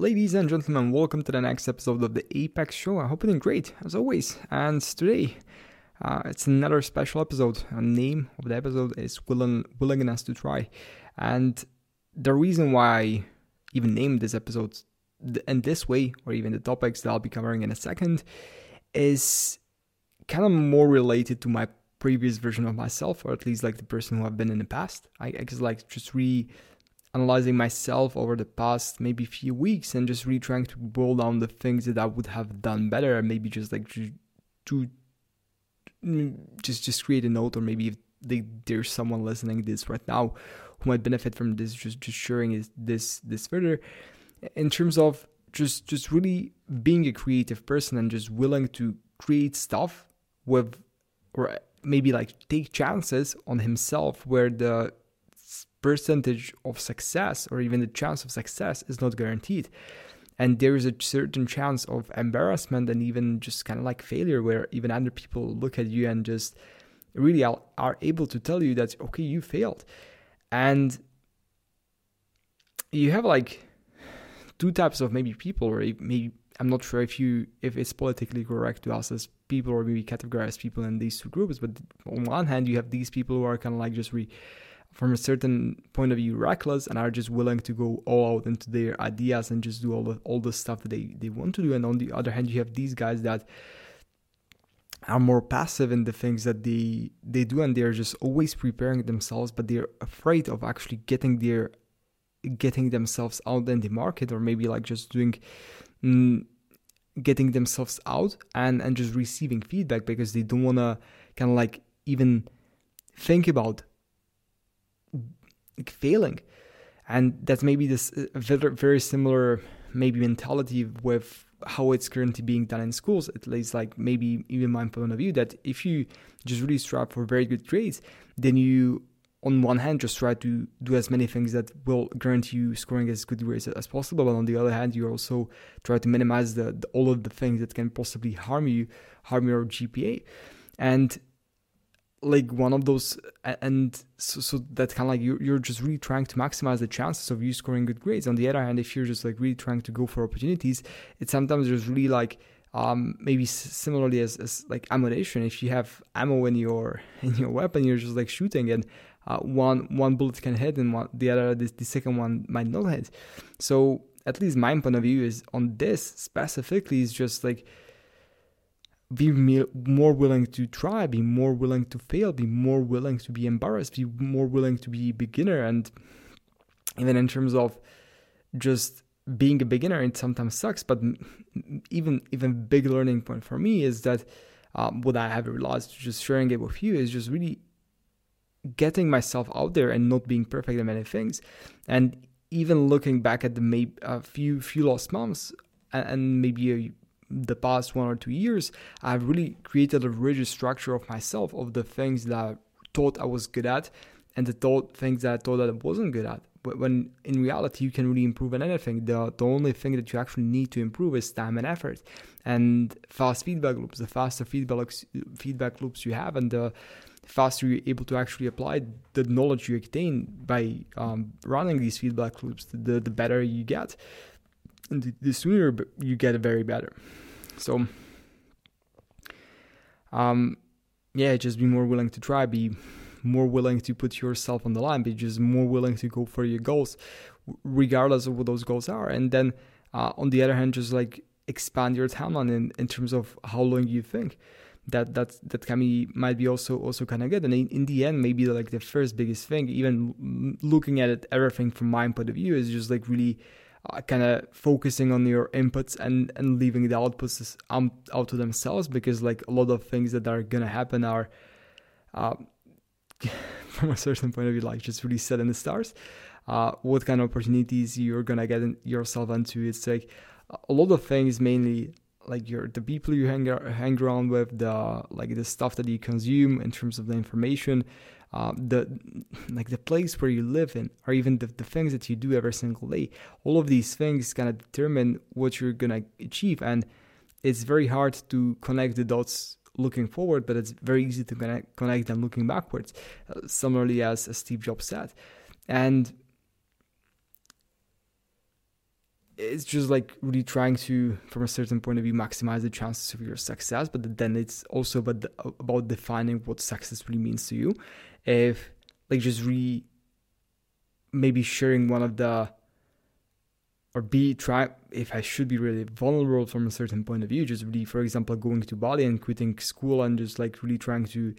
Ladies and gentlemen, welcome to the next episode of the Apex Show. I hope you're doing great, as always. And today, uh, it's another special episode. The name of the episode is Willing, Willingness to Try. And the reason why I even named this episode in this way, or even the topics that I'll be covering in a second, is kind of more related to my previous version of myself, or at least like the person who I've been in the past. I, I guess like just re analyzing myself over the past maybe few weeks and just really trying to boil down the things that I would have done better maybe just like to, to mm, just just create a note or maybe if they, there's someone listening this right now who might benefit from this just just sharing is this this further. In terms of just just really being a creative person and just willing to create stuff with or maybe like take chances on himself where the percentage of success or even the chance of success is not guaranteed. And there is a certain chance of embarrassment and even just kind of like failure where even other people look at you and just really are, able to tell you that okay you failed. And you have like two types of maybe people or maybe i'm not sure if you if it's politically correct to us as people or maybe categorize people in these two groups but on one hand you have these people who are kind of like just re from a certain point of view reckless and are just willing to go all out into their ideas and just do all the all the stuff that they, they want to do. And on the other hand you have these guys that are more passive in the things that they they do and they're just always preparing themselves but they're afraid of actually getting their getting themselves out in the market or maybe like just doing mm, getting themselves out and and just receiving feedback because they don't want to kind of like even think about failing and that's maybe this uh, very, similar maybe mentality with how it's currently being done in schools at least like maybe even my point of view that if you just really strive for very good grades then you on one hand just try to do as many things that will guarantee you scoring as good grades as possible but on the other hand you also try to minimize the, the all of the things that can possibly harm you harm your gpa and like one of those and so, so that's kind of like you're, you're just really trying to maximize the chances of you scoring good grades. On the other hand if you're just like really trying to go for opportunities it sometimes there's really like um, maybe similarly as, as like ammunition. If you have ammo in your in your weapon you're just like shooting and uh, one one bullet can hit and one the other the, the second one might not hit. So at least my point of view is on this specifically is just like be more willing to try, be more willing to fail, be more willing to be embarrassed, be more willing to be a beginner. And even in terms of just being a beginner, it sometimes sucks. But even even big learning point for me is that um, what I have realized, just sharing it with you, is just really getting myself out there and not being perfect in many things. And even looking back at the maybe a few few lost months and maybe a the past one or two years, I've really created a rigid structure of myself of the things that I thought I was good at and the thought things that I thought that I wasn't good at. But when in reality you can really improve on anything. The the only thing that you actually need to improve is time and effort. And fast feedback loops. The faster feedback loops, feedback loops you have and the faster you're able to actually apply the knowledge you attain by um, running these feedback loops, the, the better you get the, the sooner you get very better. So, um, yeah, just be more willing to try, be more willing to put yourself on the line, be just more willing to go for your goals, regardless of what those goals are. And then, uh, on the other hand, just like expand your timeline in, in terms of how long you think. That that that can be might be also also kind of good, and in, in the end, maybe like the first biggest thing, even looking at it, everything from my point of view, is just like really uh, kind of focusing on your inputs and and leaving the outputs um, out to themselves because like a lot of things that are gonna happen are uh, from a certain point of view like just really set in the stars. Uh, what kind of opportunities you're gonna get in yourself into. It's like a lot of things mainly like your the people you hang, hang around with the like the stuff that you consume in terms of the information uh, the like the place where you live in, or even the, the things that you do every single day. All of these things kind of determine what you're gonna achieve, and it's very hard to connect the dots looking forward, but it's very easy to connect, connect them looking backwards. Uh, similarly, as, as Steve Jobs said, and it's just like really trying to, from a certain point of view, maximize the chances of your success. But then it's also about, the, about defining what success really means to you. If like just really maybe sharing one of the or be try if I should be really vulnerable from a certain point of view, just really, for example, going to Bali and quitting school and just like really trying to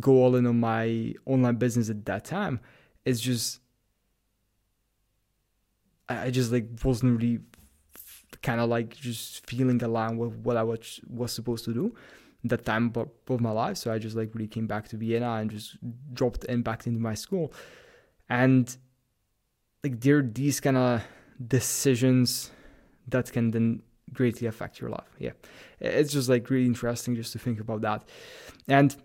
go all in on my online business at that time. It's just I just like wasn't really kind of like just feeling aligned with what I was was supposed to do that time of my life. So I just like really came back to Vienna and just dropped in back into my school. And like there are these kind of decisions that can then greatly affect your life. Yeah. It's just like really interesting just to think about that. And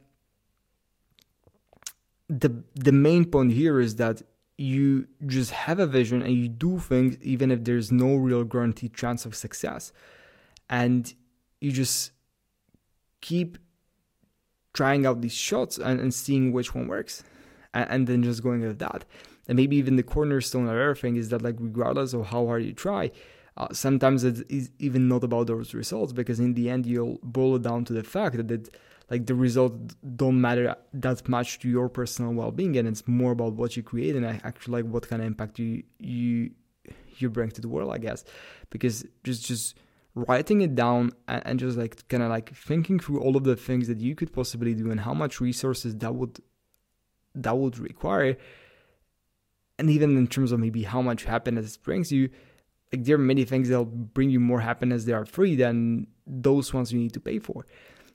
the the main point here is that you just have a vision and you do things even if there's no real guaranteed chance of success. And you just keep trying out these shots and, and seeing which one works and, and, then just going with that. And maybe even the cornerstone of everything is that like regardless of how hard you try uh, sometimes it's even not about those results because in the end you'll boil it down to the fact that it, like the results don't matter that much to your personal well-being and it's more about what you create and actually like what kind of impact you you you bring to the world i guess. Because just just writing it down and, and just like kind of like thinking through all of the things that you could possibly do and how much resources that would that would require and even in terms of maybe how much happiness it brings you like there are many things that'll bring you more happiness that are free than those ones you need to pay for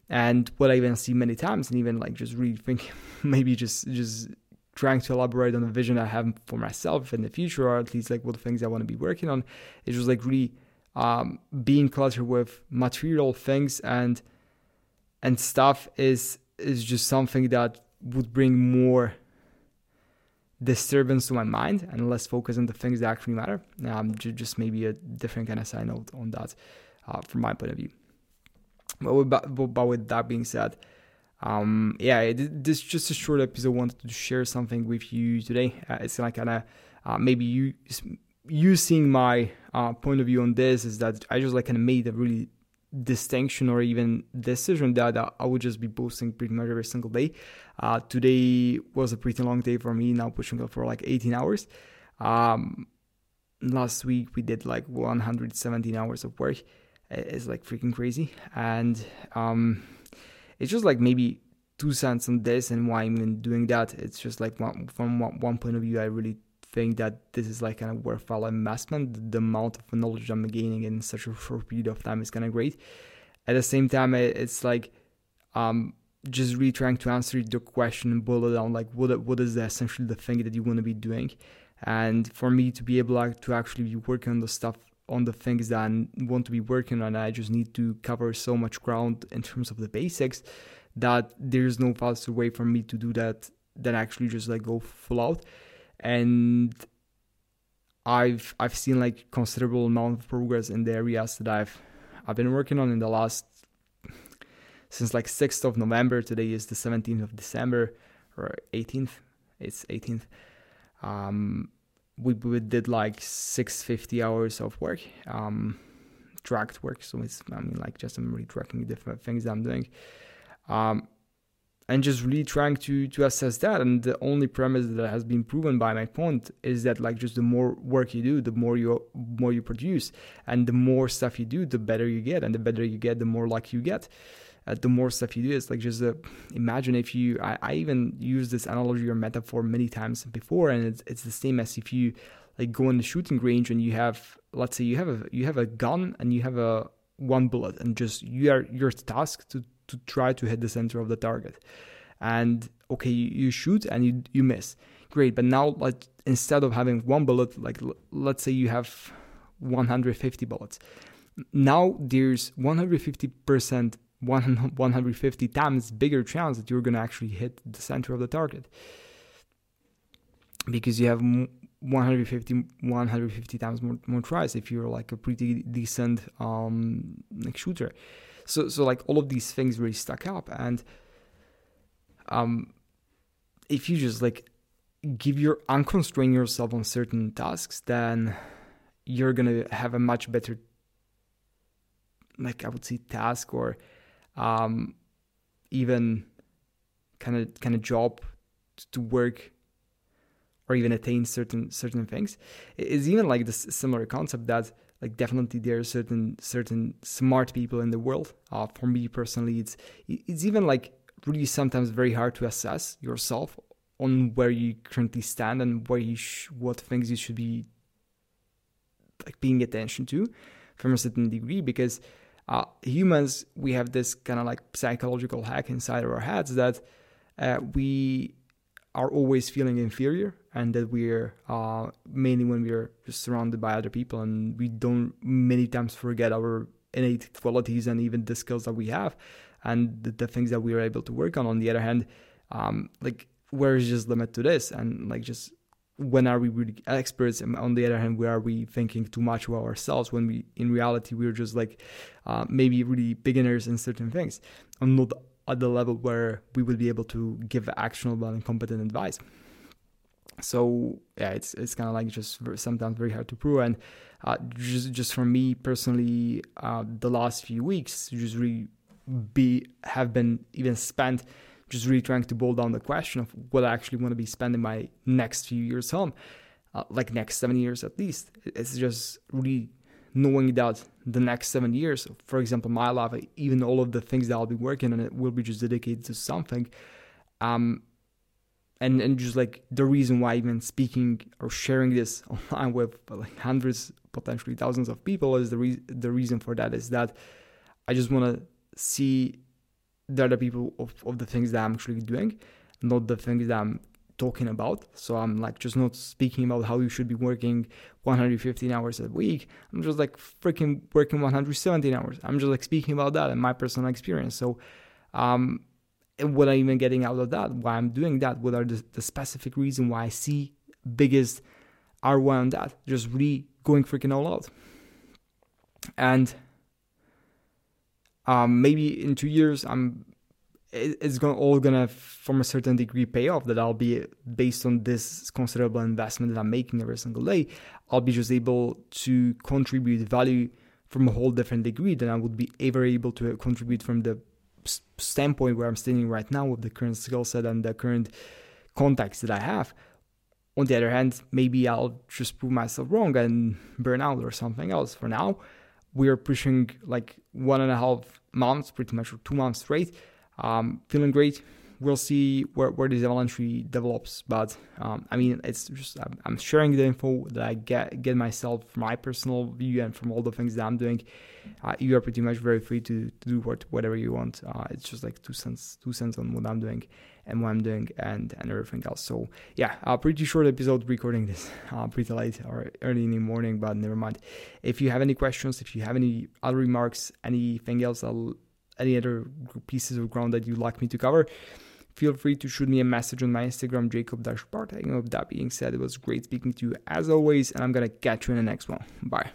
and what I even see many times, and even like just really thinking, maybe just just trying to elaborate on the vision I have for myself in the future, or at least like what the things I want to be working on, is just like really um, being cluttered with material things and and stuff is is just something that would bring more disturbance to my mind and less focus on the things that actually matter. Um, just maybe a different kind of side note on that uh, from my point of view. But with, but with that being said, um, yeah, this is just a short episode. Wanted to share something with you today. Uh, it's like kind of uh, maybe you you seeing my uh, point of view on this is that I just like kind of made a really distinction or even decision that I would just be posting pretty much every single day. Uh, today was a pretty long day for me. Now pushing up for like 18 hours. Um, last week we did like 117 hours of work is like freaking crazy. And um, it's just like maybe two cents on this and why I'm even doing that. It's just like one, from one point of view, I really think that this is like kind of worthwhile investment. The amount of knowledge I'm gaining in such a short period of time is kind of great. At the same time, it's like um, just really trying to answer the question and boil it down. Like, what what is essentially the thing that you want to be doing? And for me to be able to actually be working on the stuff on the things that I want to be working on. I just need to cover so much ground in terms of the basics that there's no faster way for me to do that than actually just like go full out. And I've I've seen like considerable amount of progress in the areas that I've I've been working on in the last since like 6th of November. Today is the 17th of December or 18th. It's 18th. Um, we, we did like 650 hours of work um tracked work so it's i mean like just i'm really tracking different things i'm doing. Um and just really trying to to assess that and the only premise that has been proven by my point is that like just the more work you do the more you more you produce and the more stuff you do the better you get and the better you get the more luck you get uh, the more stuff you do it's like just uh, imagine if you I, I even use this analogy or metaphor many times before and it's, it's the same as if you like go in the shooting range and you have let's say you have a you have a gun and you have a one bullet and just you are your task to to try to hit the center of the target. And okay you, you shoot and you you miss. Great but now like instead of having one bullet like l- let's say you have 150 bullets. Now there's 150% 150 times bigger chance that you're going to actually hit the center of the target. Because you have 150 150 times more, more tries if you're like a pretty decent um like shooter. So so like all of these things really stack up and um if you just like give your unconstrain yourself on certain tasks then you're gonna have a much better like I would say task or um, even kind of kind of job to work or even attain certain certain things. It's even like this similar concept that like definitely there are certain certain smart people in the world. Uh, for me personally, it's it's even like really sometimes very hard to assess yourself on where you currently stand and where you sh- what things you should be like paying attention to from a certain degree because uh, humans we have this kind of like psychological hack inside of our heads that uh, we are always feeling inferior and that we're uh, mainly when we're surrounded by other people and we don't many times forget our innate qualities and even the skills that we have and the, the things that we are able to work on. On the other hand um, like where is just limit to this? And like just when are we really experts? And on the other hand where are we thinking too much about ourselves when we in reality we're just like uh, maybe really beginners in certain things and not at the level where we would be able to give actionable and competent advice. So yeah it's it's kind of like just sometimes very hard to prove. And uh, just just for me personally uh, the last few weeks just really be have been even spent just really trying to boil down the question of what I actually want to be spending my next few years on, uh, like next seven years at least. It's just really knowing that the next seven years, for example, my life, even all of the things that I'll be working on, it will be just dedicated to something. Um, and and just like the reason why even speaking or sharing this online with like hundreds, potentially thousands of people is the re- the reason for that is that I just want to see the other people of, of the things that I'm actually doing, not the things that I'm talking about. So I'm like just not speaking about how you should be working 115 hours a week. I'm just like freaking working 117 hours. I'm just like speaking about that and my personal experience. So, um, what I'm even getting out of that, why I'm doing that, what are the, the specific reason why I see biggest ROI on that, just really going freaking all out. And um, maybe in two years i'm it's going all gonna from a certain degree pay off that i'll be based on this considerable investment that i'm making every single day i'll be just able to contribute value from a whole different degree than i would be ever able to contribute from the standpoint where i'm standing right now with the current skill set and the current contacts that i have. On the other hand maybe i'll just prove myself wrong and burn out or something else for now we're pushing like one and a half months, pretty much two months straight. Um, feeling great. We'll see where, where this avalanche develops, but um, I mean, it's just I'm sharing the info that I get get myself from my personal view and from all the things that I'm doing. Uh, you are pretty much very free to, to do what, whatever you want. Uh, it's just like two cents two cents on what I'm doing and what I'm doing and and everything else. So yeah, uh, pretty short episode recording this uh, pretty late or early in the morning, but never mind. If you have any questions, if you have any other remarks, anything else, I'll, any other pieces of ground that you'd like me to cover. Feel free to shoot me a message on my Instagram, Jacob Bartek. With that being said, it was great speaking to you as always, and I'm gonna catch you in the next one. Bye.